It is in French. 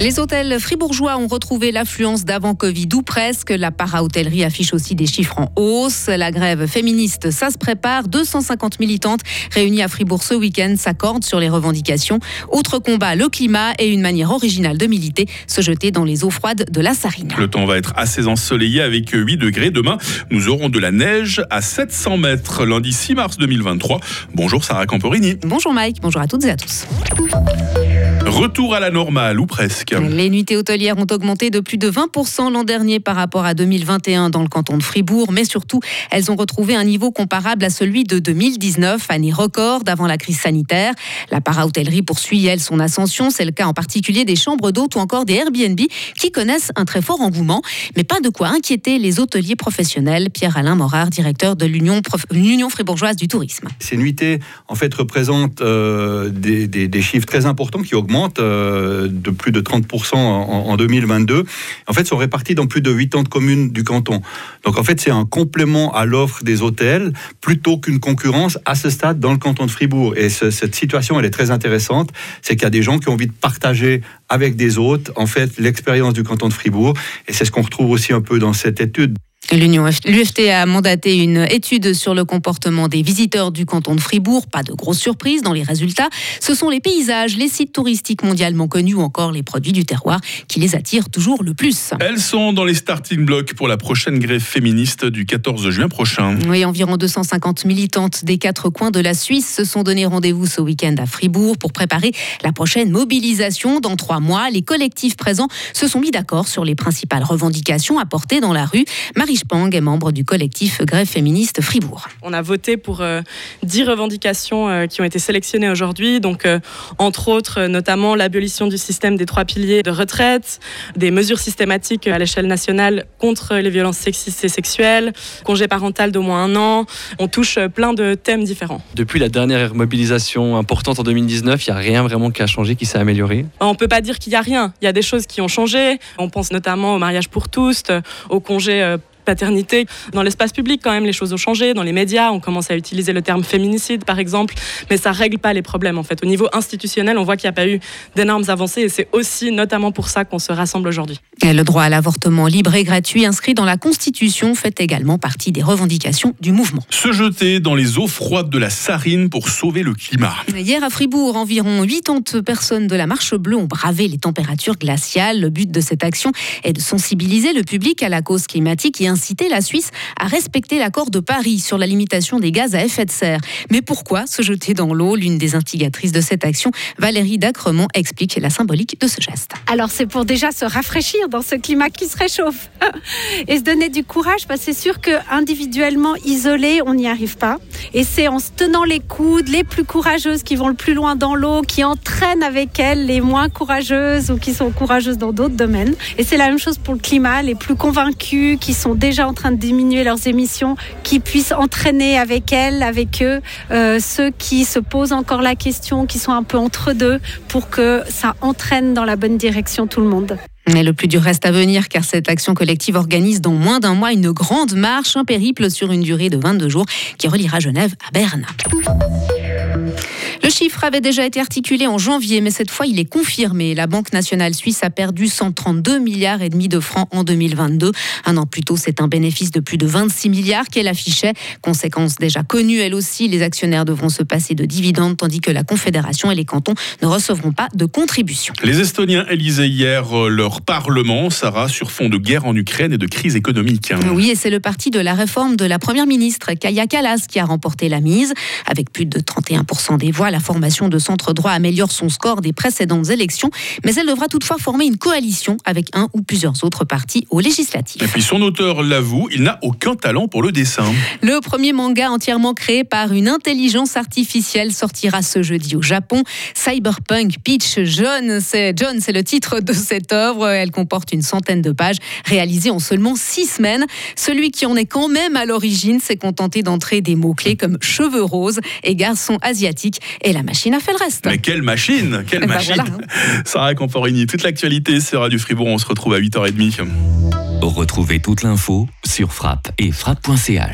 Les hôtels fribourgeois ont retrouvé l'affluence d'avant Covid ou presque. La para-hôtellerie affiche aussi des chiffres en hausse. La grève féministe, ça se prépare. 250 militantes réunies à Fribourg ce week-end s'accordent sur les revendications. Autre combat, le climat et une manière originale de militer, se jeter dans les eaux froides de la Sarine. Le temps va être assez ensoleillé avec 8 degrés. Demain, nous aurons de la neige à 700 mètres lundi 6 mars 2023. Bonjour Sarah Camporini. Bonjour Mike, bonjour à toutes et à tous. Retour à la normale, ou presque. Les nuitées hôtelières ont augmenté de plus de 20% l'an dernier par rapport à 2021 dans le canton de Fribourg, mais surtout, elles ont retrouvé un niveau comparable à celui de 2019, année record d'avant la crise sanitaire. La para-hôtellerie poursuit, elle, son ascension. C'est le cas en particulier des chambres d'hôtes ou encore des Airbnb qui connaissent un très fort engouement, mais pas de quoi inquiéter les hôteliers professionnels. Pierre-Alain Morard, directeur de l'Union fribourgeoise du tourisme. Ces nuitées, en fait, représentent euh, des, des chiffres très importants qui augmentent euh, de plus de 30% en, 2022. En fait, sont répartis dans plus de 80 communes du canton. Donc, en fait, c'est un complément à l'offre des hôtels plutôt qu'une concurrence à ce stade dans le canton de Fribourg. Et cette situation, elle est très intéressante. C'est qu'il y a des gens qui ont envie de partager avec des autres, en fait, l'expérience du canton de Fribourg. Et c'est ce qu'on retrouve aussi un peu dans cette étude. L'UFT a mandaté une étude sur le comportement des visiteurs du canton de Fribourg. Pas de grosse surprise dans les résultats. Ce sont les paysages, les sites touristiques mondialement connus ou encore les produits du terroir qui les attirent toujours le plus. Elles sont dans les starting blocks pour la prochaine grève féministe du 14 juin prochain. Oui, environ 250 militantes des quatre coins de la Suisse se sont donné rendez-vous ce week-end à Fribourg pour préparer la prochaine mobilisation. Dans trois mois, les collectifs présents se sont mis d'accord sur les principales revendications apportées dans la rue. Marie Spang est membre du collectif Grève féministe Fribourg. On a voté pour euh, dix revendications euh, qui ont été sélectionnées aujourd'hui, donc euh, entre autres notamment l'abolition du système des trois piliers de retraite, des mesures systématiques à l'échelle nationale contre les violences sexistes et sexuelles, congé parental d'au moins un an. On touche plein de thèmes différents. Depuis la dernière mobilisation importante en 2019, il n'y a rien vraiment qui a changé, qui s'est amélioré? On ne peut pas dire qu'il n'y a rien. Il y a des choses qui ont changé. On pense notamment au mariage pour tous, au congé paternité. Dans l'espace public, quand même, les choses ont changé. Dans les médias, on commence à utiliser le terme féminicide, par exemple, mais ça règle pas les problèmes, en fait. Au niveau institutionnel, on voit qu'il n'y a pas eu d'énormes avancées et c'est aussi notamment pour ça qu'on se rassemble aujourd'hui. Le droit à l'avortement libre et gratuit inscrit dans la Constitution fait également partie des revendications du mouvement. Se jeter dans les eaux froides de la Sarine pour sauver le climat. Hier à Fribourg, environ 80 personnes de la Marche Bleue ont bravé les températures glaciales. Le but de cette action est de sensibiliser le public à la cause climatique et inciter la Suisse à respecter l'accord de Paris sur la limitation des gaz à effet de serre. Mais pourquoi se jeter dans l'eau? L'une des instigatrices de cette action, Valérie Dacremont, explique la symbolique de ce geste. Alors c'est pour déjà se rafraîchir dans ce climat qui se réchauffe et se donner du courage parce que c'est sûr que individuellement isolé, on n'y arrive pas. Et c'est en se tenant les coudes, les plus courageuses qui vont le plus loin dans l'eau, qui entraînent avec elles les moins courageuses ou qui sont courageuses dans d'autres domaines. Et c'est la même chose pour le climat, les plus convaincus qui sont déjà en train de diminuer leurs émissions, qui puissent entraîner avec elles, avec eux, euh, ceux qui se posent encore la question, qui sont un peu entre deux, pour que ça entraîne dans la bonne direction tout le monde. Mais le plus dur reste à venir car cette action collective organise dans moins d'un mois une grande marche, un périple sur une durée de 22 jours qui reliera Genève à Berne. Le chiffre avait déjà été articulé en janvier, mais cette fois il est confirmé. La Banque nationale suisse a perdu 132 milliards et demi de francs en 2022. Un an plus tôt, c'est un bénéfice de plus de 26 milliards qu'elle affichait. Conséquence déjà connue, elle aussi, les actionnaires devront se passer de dividendes, tandis que la Confédération et les cantons ne recevront pas de contribution. Les Estoniens élisaient hier euh, leur Parlement, Sarah, sur fond de guerre en Ukraine et de crise économique. Oui, et c'est le parti de la réforme de la Première ministre, Kaya Kallas, qui a remporté la mise. Avec plus de 31% des voix, la formation de centre droit améliore son score des précédentes élections, mais elle devra toutefois former une coalition avec un ou plusieurs autres partis aux législatives. Et puis son auteur l'avoue, il n'a aucun talent pour le dessin. Le premier manga entièrement créé par une intelligence artificielle sortira ce jeudi au Japon. Cyberpunk Peach John, c'est John, c'est le titre de cette œuvre. Elle comporte une centaine de pages réalisées en seulement six semaines. Celui qui en est quand même à l'origine s'est contenté d'entrer des mots-clés comme cheveux roses et garçon asiatique et la machine a fait le reste. Mais quelle machine Quelle ben machine hein. Sarah Camporini, toute l'actualité sera du Fribourg. On se retrouve à 8h30. Retrouvez toute l'info sur frappe et frappe.ch.